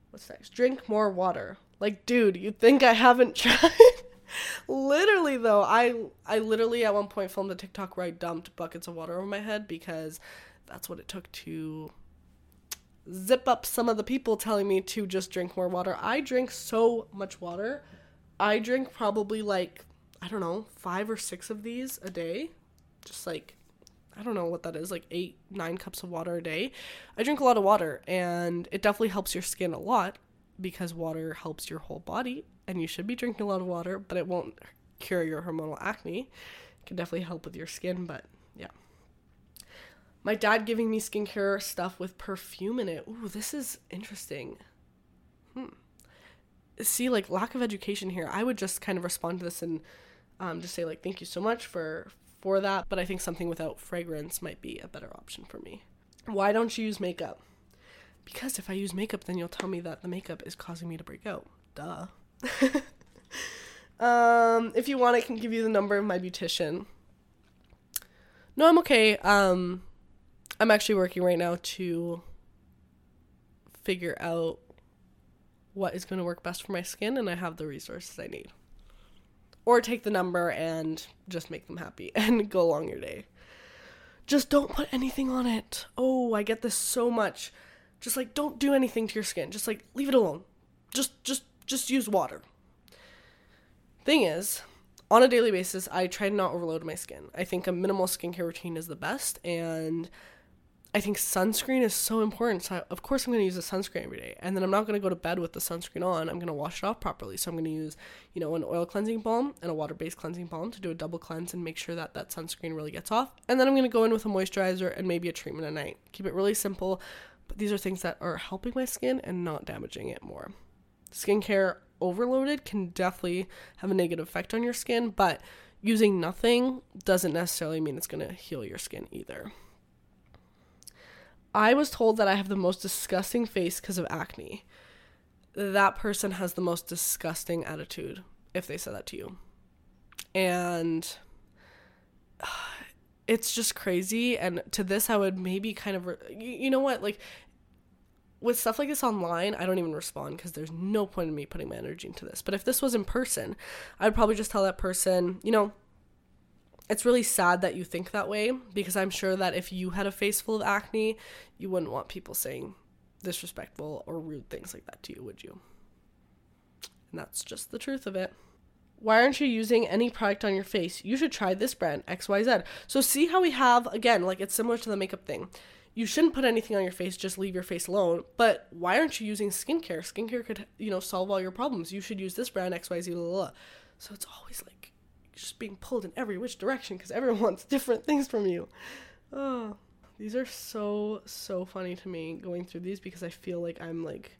What's next? Drink more water. Like, dude, you think I haven't tried? literally though, I I literally at one point filmed a TikTok where I dumped buckets of water over my head because that's what it took to zip up some of the people telling me to just drink more water. I drink so much water. I drink probably like I don't know, 5 or 6 of these a day. Just like I don't know what that is, like 8 9 cups of water a day. I drink a lot of water and it definitely helps your skin a lot because water helps your whole body and you should be drinking a lot of water, but it won't cure your hormonal acne. It can definitely help with your skin, but yeah. My dad giving me skincare stuff with perfume in it. Ooh, this is interesting. Hmm. See, like lack of education here. I would just kind of respond to this and um, just say like, "Thank you so much for for that," but I think something without fragrance might be a better option for me. Why don't you use makeup? Because if I use makeup, then you'll tell me that the makeup is causing me to break out. Duh. um, if you want, I can give you the number of my beautician. No, I'm okay. Um, I'm actually working right now to figure out what is going to work best for my skin, and I have the resources I need. Or take the number and just make them happy and go along your day. Just don't put anything on it. Oh, I get this so much. Just like don't do anything to your skin. Just like leave it alone. Just just just use water. Thing is, on a daily basis, I try to not overload my skin. I think a minimal skincare routine is the best, and I think sunscreen is so important. So, I, of course, I'm going to use a sunscreen every day, and then I'm not going to go to bed with the sunscreen on. I'm going to wash it off properly. So, I'm going to use, you know, an oil cleansing balm and a water based cleansing balm to do a double cleanse and make sure that that sunscreen really gets off. And then I'm going to go in with a moisturizer and maybe a treatment at night. Keep it really simple, but these are things that are helping my skin and not damaging it more skincare overloaded can definitely have a negative effect on your skin, but using nothing doesn't necessarily mean it's going to heal your skin either. I was told that I have the most disgusting face because of acne. That person has the most disgusting attitude if they said that to you. And it's just crazy. And to this, I would maybe kind of, you know what? Like, with stuff like this online, I don't even respond because there's no point in me putting my energy into this. But if this was in person, I'd probably just tell that person, you know, it's really sad that you think that way because I'm sure that if you had a face full of acne, you wouldn't want people saying disrespectful or rude things like that to you, would you? And that's just the truth of it. Why aren't you using any product on your face? You should try this brand, XYZ. So, see how we have, again, like it's similar to the makeup thing you shouldn't put anything on your face just leave your face alone but why aren't you using skincare skincare could you know solve all your problems you should use this brand xyz blah, blah, blah. so it's always like just being pulled in every which direction because everyone wants different things from you. Oh these are so so funny to me going through these because i feel like i'm like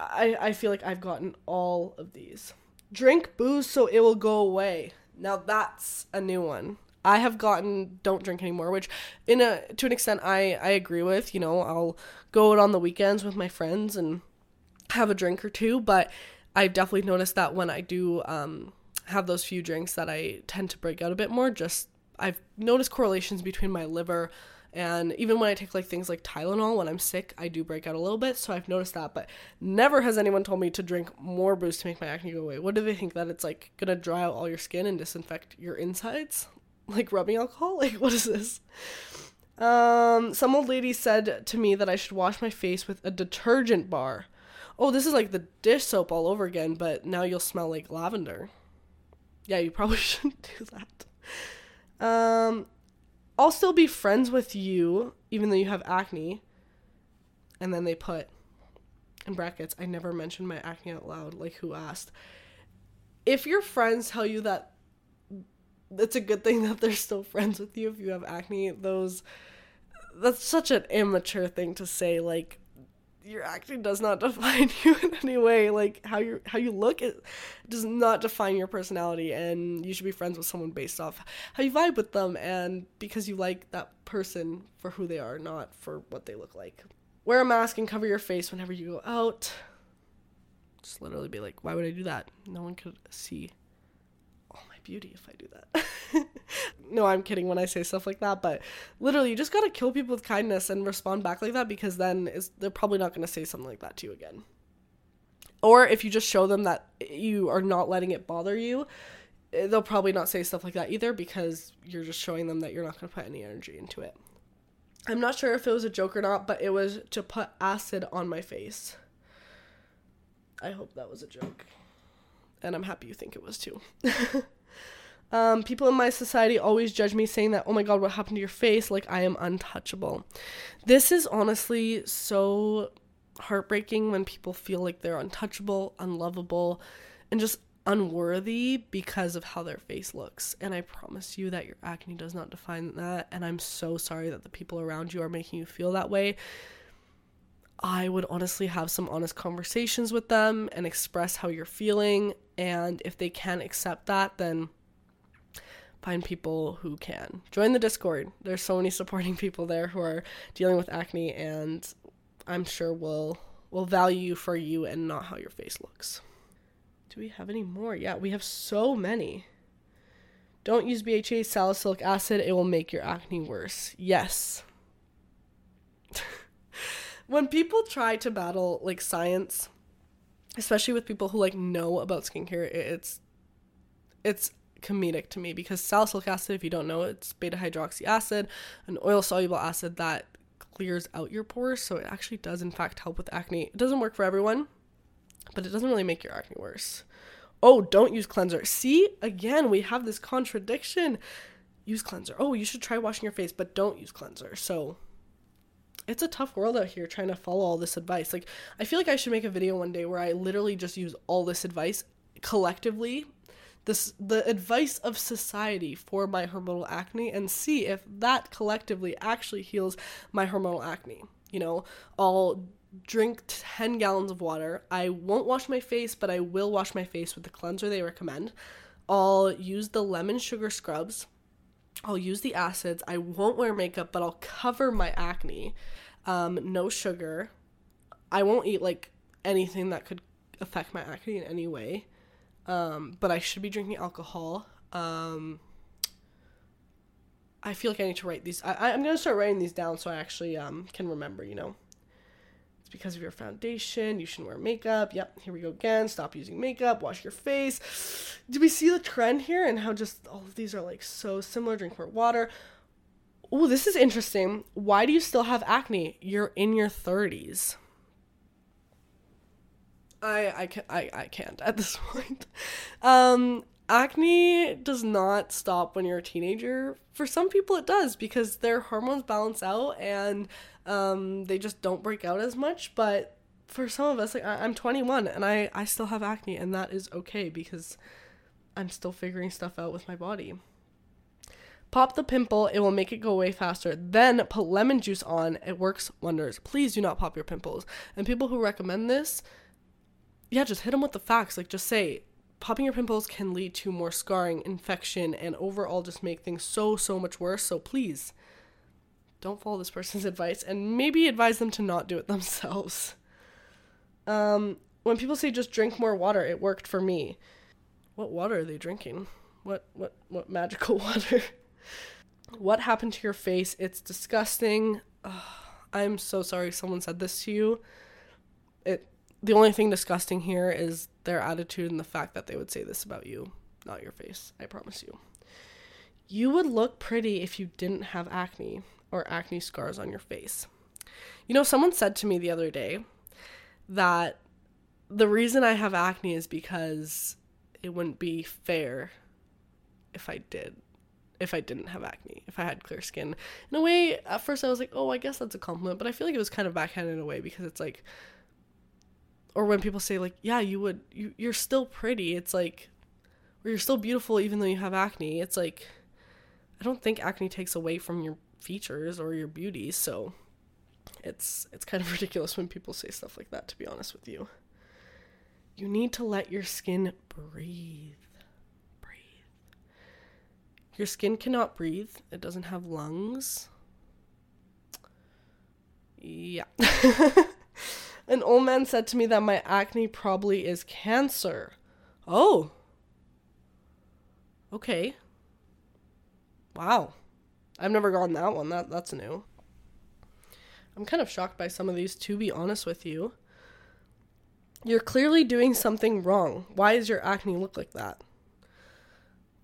i i feel like i've gotten all of these. Drink booze so it will go away. Now that's a new one. I have gotten don't drink anymore, which in a to an extent I I agree with. You know, I'll go out on the weekends with my friends and have a drink or two, but I've definitely noticed that when I do um, have those few drinks that I tend to break out a bit more. Just I've noticed correlations between my liver and even when I take like things like Tylenol when I'm sick, I do break out a little bit. So I've noticed that, but never has anyone told me to drink more booze to make my acne go away. What do they think that it's like gonna dry out all your skin and disinfect your insides? like rubbing alcohol? Like what is this? Um, some old lady said to me that I should wash my face with a detergent bar. Oh, this is like the dish soap all over again, but now you'll smell like lavender. Yeah, you probably shouldn't do that. Um, I'll still be friends with you even though you have acne. And then they put in brackets, I never mentioned my acne out loud. Like, who asked? If your friends tell you that it's a good thing that they're still friends with you if you have acne. Those that's such an immature thing to say. Like your acne does not define you in any way. Like how you how you look it does not define your personality, and you should be friends with someone based off how you vibe with them and because you like that person for who they are, not for what they look like. Wear a mask and cover your face whenever you go out. Just literally be like, why would I do that? No one could see beauty if I do that. no, I'm kidding when I say stuff like that, but literally, you just gotta kill people with kindness and respond back like that because then they're probably not gonna say something like that to you again. Or if you just show them that you are not letting it bother you, eh, they'll probably not say stuff like that either because you're just showing them that you're not gonna put any energy into it. I'm not sure if it was a joke or not, but it was to put acid on my face. I hope that was a joke. And I'm happy you think it was too. um, people in my society always judge me saying that, oh my god, what happened to your face? Like I am untouchable. This is honestly so heartbreaking when people feel like they're untouchable, unlovable, and just unworthy because of how their face looks. And I promise you that your acne does not define that. And I'm so sorry that the people around you are making you feel that way. I would honestly have some honest conversations with them and express how you're feeling. And if they can't accept that, then find people who can. Join the Discord. There's so many supporting people there who are dealing with acne and I'm sure will will value you for you and not how your face looks. Do we have any more? Yeah, we have so many. Don't use BHA salicylic acid, it will make your acne worse. Yes. when people try to battle like science, especially with people who like know about skincare, it's it's comedic to me because salicylic acid, if you don't know, it's beta hydroxy acid, an oil soluble acid that clears out your pores. So it actually does, in fact, help with acne. It doesn't work for everyone but it doesn't really make your acne worse. Oh, don't use cleanser. See, again, we have this contradiction. Use cleanser. Oh, you should try washing your face, but don't use cleanser. So it's a tough world out here trying to follow all this advice. Like, I feel like I should make a video one day where I literally just use all this advice collectively this the advice of society for my hormonal acne and see if that collectively actually heals my hormonal acne. You know, I'll drink 10 gallons of water. I won't wash my face, but I will wash my face with the cleanser they recommend. I'll use the lemon sugar scrubs. I'll use the acids. I won't wear makeup, but I'll cover my acne. Um, no sugar. I won't eat like anything that could affect my acne in any way. Um, but I should be drinking alcohol. Um, I feel like I need to write these. I, I'm gonna start writing these down so I actually um, can remember. You know It's because of your foundation. You shouldn't wear makeup. Yep, here we go again. Stop using makeup. Wash your face. Do we see the trend here and how just all of these are like so similar? Drink more water. Oh, this is interesting. Why do you still have acne? You're in your 30s. I I can I, I can't at this point. Um acne does not stop when you're a teenager. For some people it does because their hormones balance out and um, they just don't break out as much. But for some of us, like I- I'm 21 and I I still have acne, and that is okay because I'm still figuring stuff out with my body. Pop the pimple, it will make it go away faster. Then put lemon juice on, it works wonders. Please do not pop your pimples. And people who recommend this, yeah, just hit them with the facts. Like, just say, popping your pimples can lead to more scarring, infection, and overall just make things so, so much worse. So please don't follow this person's advice and maybe advise them to not do it themselves. Um, when people say just drink more water, it worked for me. What water are they drinking? What what what magical water? what happened to your face? It's disgusting. Ugh, I'm so sorry someone said this to you. It the only thing disgusting here is their attitude and the fact that they would say this about you, not your face. I promise you. You would look pretty if you didn't have acne or acne scars on your face. You know, someone said to me the other day that the reason I have acne is because it wouldn't be fair if I did if I didn't have acne, if I had clear skin. In a way, at first I was like, "Oh, I guess that's a compliment," but I feel like it was kind of backhanded in a way because it's like or when people say like, "Yeah, you would you you're still pretty." It's like or you're still beautiful even though you have acne. It's like I don't think acne takes away from your features or your beauty. So it's it's kind of ridiculous when people say stuff like that to be honest with you. You need to let your skin breathe. Breathe. Your skin cannot breathe. It doesn't have lungs. Yeah. An old man said to me that my acne probably is cancer. Oh. Okay. Wow. I've never gotten that one. That that's new. I'm kind of shocked by some of these to be honest with you. You're clearly doing something wrong. Why does your acne look like that?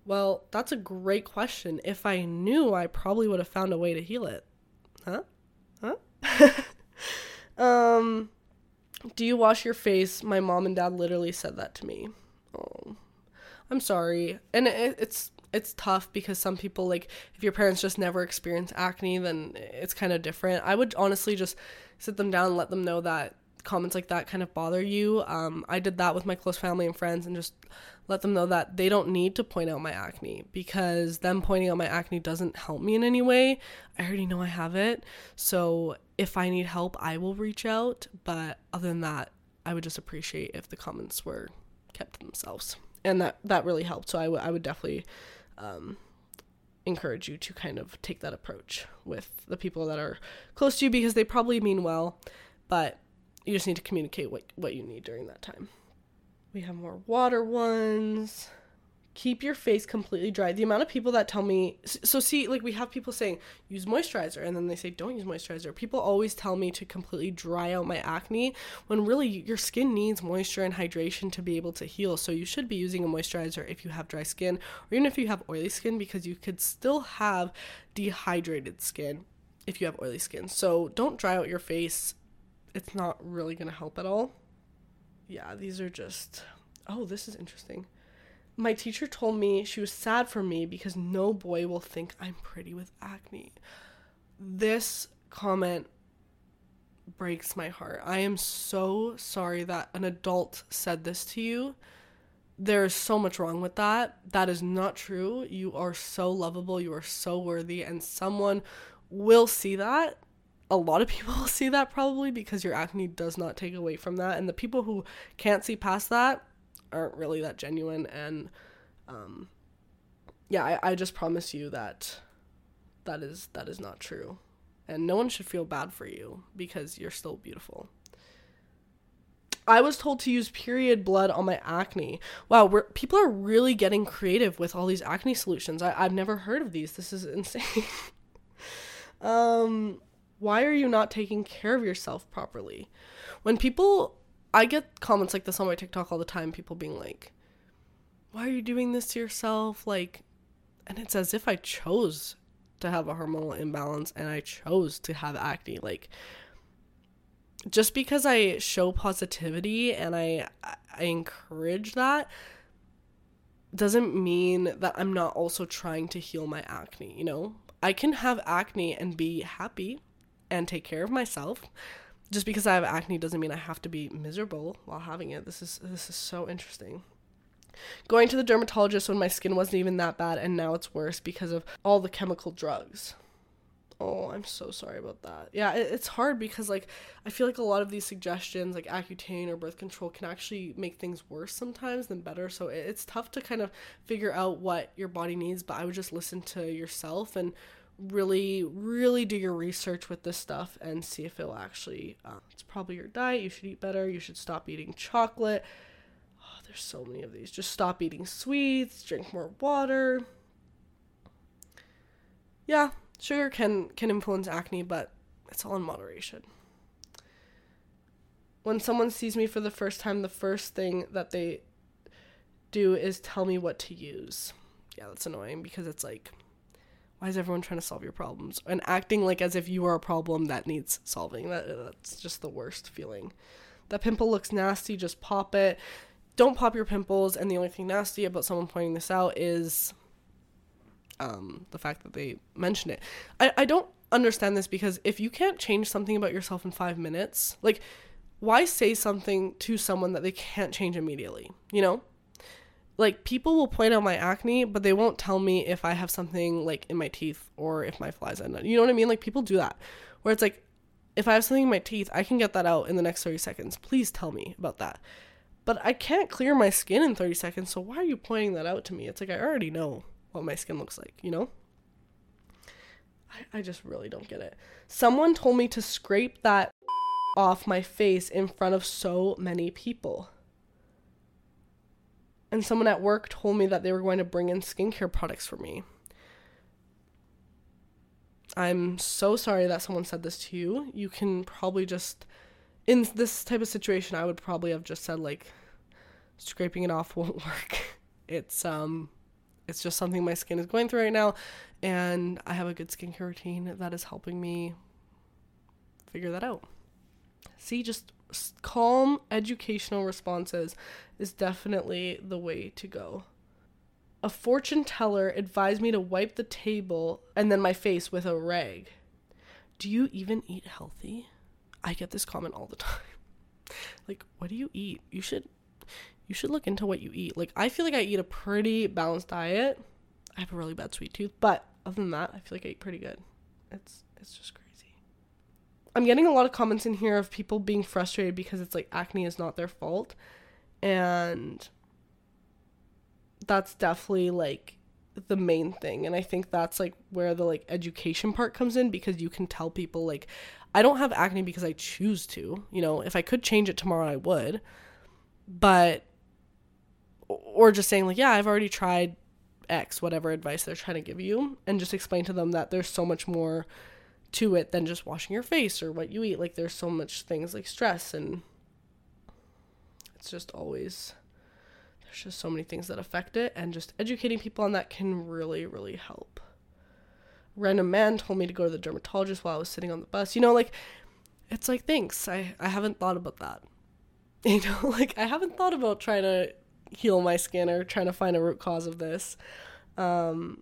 Well, that's a great question. If I knew, I probably would have found a way to heal it. Huh? Huh? um do you wash your face? My mom and dad literally said that to me. Oh. I'm sorry. And it, it's it's tough because some people like if your parents just never experience acne then it's kind of different i would honestly just sit them down and let them know that comments like that kind of bother you um, i did that with my close family and friends and just let them know that they don't need to point out my acne because them pointing out my acne doesn't help me in any way. I already know i have it. So if i need help i will reach out. But other than that i would just appreciate if the comments were kept to themselves. And that that really helped. So I, w- I would definitely um, encourage you to kind of take that approach with the people that are close to you because they probably mean well, but you just need to communicate what, what you need during that time. We have more water ones keep your face completely dry. The amount of people that tell me, so see, like we have people saying use moisturizer, and then they say don't use moisturizer. People always tell me to completely dry out my acne when really your skin needs moisture and hydration to be able to heal. So you should be using a moisturizer if you have dry skin, or even if you have oily skin, because you could still have dehydrated skin if you have oily skin. So don't dry out your face. It's not really going to help at all. Yeah, these are just. Oh, this is interesting my teacher told me she was sad for me because no boy will think I'm pretty with acne. This comment breaks my heart. I am so sorry that an adult said this to you. There's so much wrong with that. That is not true. You are so lovable. You are so worthy. And someone will see that. A lot of people see that probably because your acne does not take away from that. And the people who can't see past that, aren't really that genuine and um yeah I, I just promise you that that is that is not true and no one should feel bad for you because you're still beautiful I was told to use period blood on my acne. Wow, people are really getting creative with all these acne solutions. I, I've never heard of these. This is insane. um, why are you not taking care of yourself properly? When people I get comments like this on my TikTok all the time, people being like, Why are you doing this to yourself? Like, and it's as if I chose to have a hormonal imbalance and I chose to have acne. Like, just because I show positivity and I I encourage that doesn't mean that I'm not also trying to heal my acne, you know? I can have acne and be happy and take care of myself just because I have acne doesn't mean I have to be miserable while having it. This is this is so interesting. Going to the dermatologist when my skin wasn't even that bad and now it's worse because of all the chemical drugs. Oh, I'm so sorry about that. Yeah, it, it's hard because like I feel like a lot of these suggestions like Accutane or birth control can actually make things worse sometimes than better. So it, it's tough to kind of figure out what your body needs, but I would just listen to yourself and really really do your research with this stuff and see if it'll actually um, it's probably your diet you should eat better you should stop eating chocolate. Oh, there's so many of these. Just stop eating sweets drink more water. Yeah sugar can can influence acne but it's all in moderation. When someone sees me for the first time the first thing that they do is tell me what to use. Yeah that's annoying because it's like why is everyone trying to solve your problems? And acting like as if you are a problem that needs solving. That that's just the worst feeling. That pimple looks nasty just pop it. Don't pop your pimples and the only thing nasty about someone pointing this out is um, the fact that they mention it. I, I don't understand this because if you can't change something about yourself in five minutes like why say something to someone that they can't change immediately you know like people will point out my acne, but they won't tell me if I have something like in my teeth or if my flies end. Up. You know what I mean? Like people do that. Where it's like if I have something in my teeth, I can get that out in the next 30 seconds. Please tell me about that. But I can't clear my skin in 30 seconds, so why are you pointing that out to me? It's like I already know what my skin looks like, you know? I, I just really don't get it. Someone told me to scrape that off my face in front of so many people. And someone at work told me that they were going to bring in skincare products for me. I'm so sorry that someone said this to you. You can probably just, in this type of situation, I would probably have just said, like, scraping it off won't work. It's, um, it's just something my skin is going through right now, and I have a good skincare routine that is helping me figure that out. See, just calm educational responses is definitely the way to go. A fortune teller advised me to wipe the table and then my face with a rag. Do you even eat healthy? I get this comment all the time. like, what do you eat? You should you should look into what you eat. Like I feel like I eat a pretty balanced diet. I have a really bad sweet tooth, but other than that, I feel like I eat pretty good. It's it's just crazy. I'm getting a lot of comments in here of people being frustrated because it's like acne is not their fault. And that's definitely like the main thing. And i think that's like where the like education part comes in because you can tell people like i don't have acne because i choose to. You know if i could change it tomorrow i would. But or just saying like yeah i've already tried x whatever advice they're trying to give you and just explain to them that there's so much more to it than just washing your face or what you eat. Like there's so much things like stress and it's just always there's just so many things that affect it. And just educating people on that can really really help. Random man told me to go to the dermatologist while i was sitting on the bus. You know like it's like thanks. I i haven't thought about that. You know like i haven't thought about trying to heal my skin or trying to find a root cause of this. Um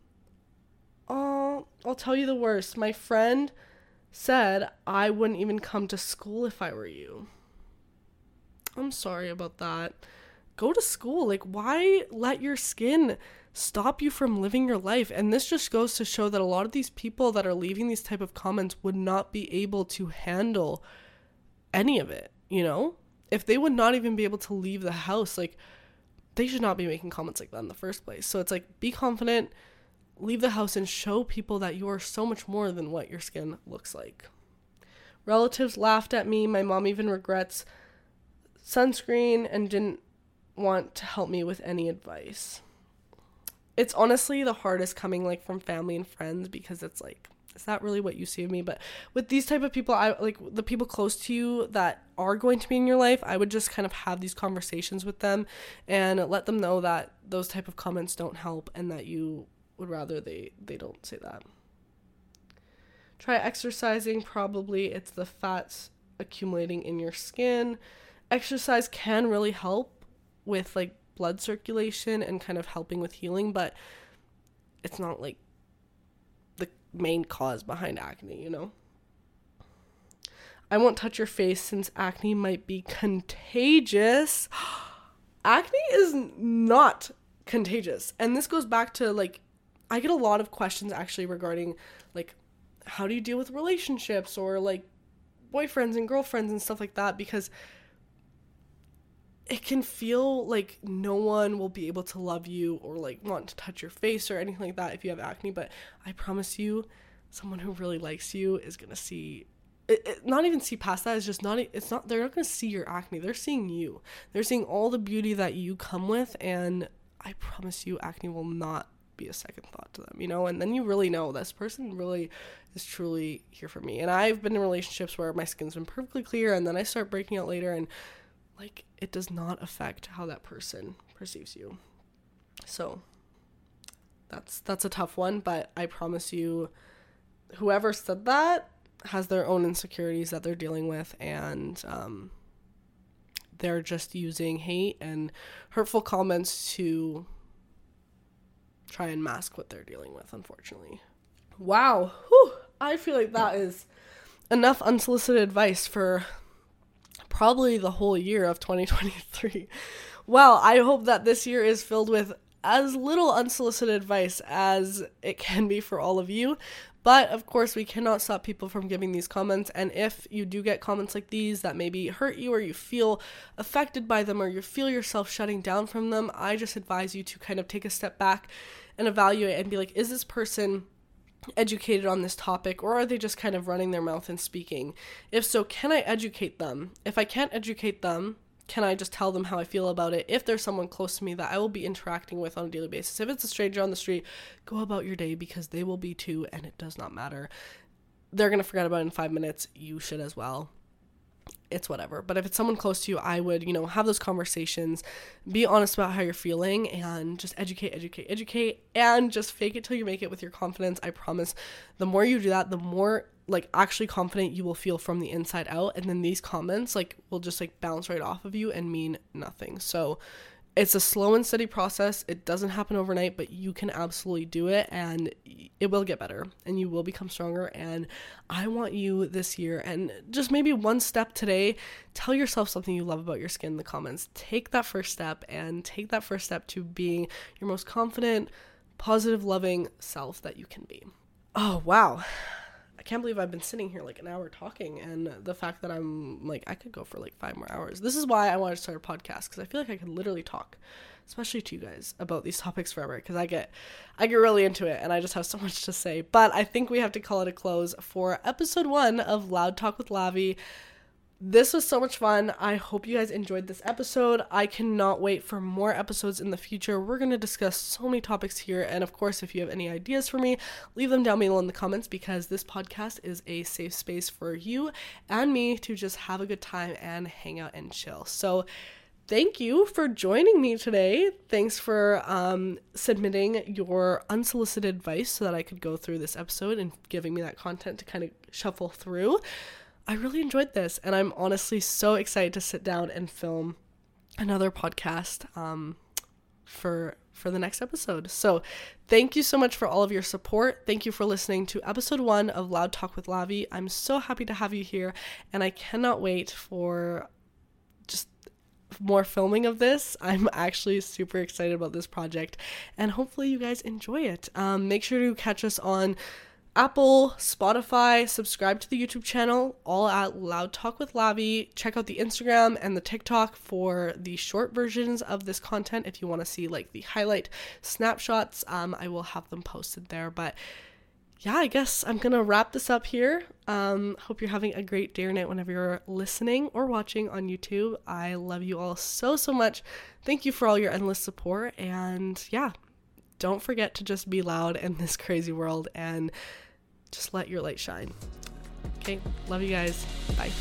oh i'll tell you the worst my friend said i wouldn't even come to school if i were you i'm sorry about that go to school. Like, why let your skin stop you from living your life? And this just goes to show that a lot of these people that are leaving these type of comments would not be able to handle any of it, you know? If they would not even be able to leave the house, like, they should not be making comments like that in the first place. So it's like, be confident, leave the house, and show people that you are so much more than what your skin looks like. Relatives laughed at me. My mom even regrets sunscreen and didn't want to help me with any advice. It's honestly the hardest coming like from family and friends because it's like is that really what you see of me but with these type of people i like the people close to you that are going to be in your life i would just kind of have these conversations with them and let them know that those type of comments don't help and that you would rather they they don't say that try exercising probably it's the fats accumulating in your skin exercise can really help with like blood circulation and kind of helping with healing, but it's not like the main cause behind acne, you know? I won't touch your face since acne might be contagious. acne is not contagious. And this goes back to like, I get a lot of questions actually regarding like, how do you deal with relationships or like boyfriends and girlfriends and stuff like that because it can feel like no one will be able to love you or like want to touch your face or anything like that if you have acne but i promise you someone who really likes you is going to see it, it, not even see past that it's just not it's not they're not going to see your acne they're seeing you. They're seeing all the beauty that you come with and i promise you acne will not be a second thought to them you know and then you really know this person really is truly here for me and i've been in relationships where my skin's been perfectly clear and then i start breaking out later and like it does not affect how that person perceives you. So that's that's a tough one, but I promise you whoever said that has their own insecurities that they're dealing with and um, they're just using hate and hurtful comments to try and mask what they're dealing with unfortunately wow Whew. i feel like that is enough unsolicited advice for probably the whole year of 2023. Well, I hope that this year is filled with as little unsolicited advice as it can be for all of you. But of course, we cannot stop people from giving these comments. And if you do get comments like these that maybe hurt you or you feel affected by them or you feel yourself shutting down from them, I just advise you to kind of take a step back and evaluate and be like, is this person educated on this topic or are they just kind of running their mouth and speaking? If so, can I educate them? If I can't educate them, can I just tell them how I feel about it? If there's someone close to me that I will be interacting with on a daily basis, if it's a stranger on the street, go about your day because they will be too, and it does not matter. They're gonna forget about it in five minutes. You should as well it's whatever. But if it's someone close to you, I would, you know, have those conversations, be honest about how you're feeling, and just educate, educate, educate, and just fake it till you make it with your confidence. I promise the more you do that, the more like actually confident you will feel from the inside out. And then these comments like will just like bounce right off of you and mean nothing. So it's a slow and steady process. It doesn't happen overnight, but you can absolutely do it and it will get better and you will become stronger. And I want you this year and just maybe one step today, tell yourself something you love about your skin in the comments. Take that first step and take that first step to being your most confident, positive, loving self that you can be. Oh, wow can't believe I've been sitting here like an hour talking, and the fact that I'm like, I could go for like five more hours. This is why I wanted to start a podcast because I feel like I could literally talk, especially to you guys, about these topics forever because I get, I get really into it and I just have so much to say. But I think we have to call it a close for episode one of Loud Talk with Lavi. This was so much fun. I hope you guys enjoyed this episode. I cannot wait for more episodes in the future. We're going to discuss so many topics here. And of course, if you have any ideas for me, leave them down below in the comments because this podcast is a safe space for you and me to just have a good time and hang out and chill. So, thank you for joining me today. Thanks for um, submitting your unsolicited advice so that I could go through this episode and giving me that content to kind of shuffle through. I really enjoyed this, and I'm honestly so excited to sit down and film another podcast um, for for the next episode. So, thank you so much for all of your support. Thank you for listening to episode one of Loud Talk with Lavi. I'm so happy to have you here, and I cannot wait for just more filming of this. I'm actually super excited about this project, and hopefully, you guys enjoy it. Um, make sure to catch us on Apple, Spotify, subscribe to the YouTube channel, all at Loud Talk with Lavi. Check out the Instagram and the TikTok for the short versions of this content. If you want to see like the highlight snapshots, um, I will have them posted there. But yeah, I guess I'm gonna wrap this up here. Um, hope you're having a great day or night whenever you're listening or watching on YouTube. I love you all so so much. Thank you for all your endless support, and yeah, don't forget to just be loud in this crazy world and just let your light shine. Okay, love you guys. Bye.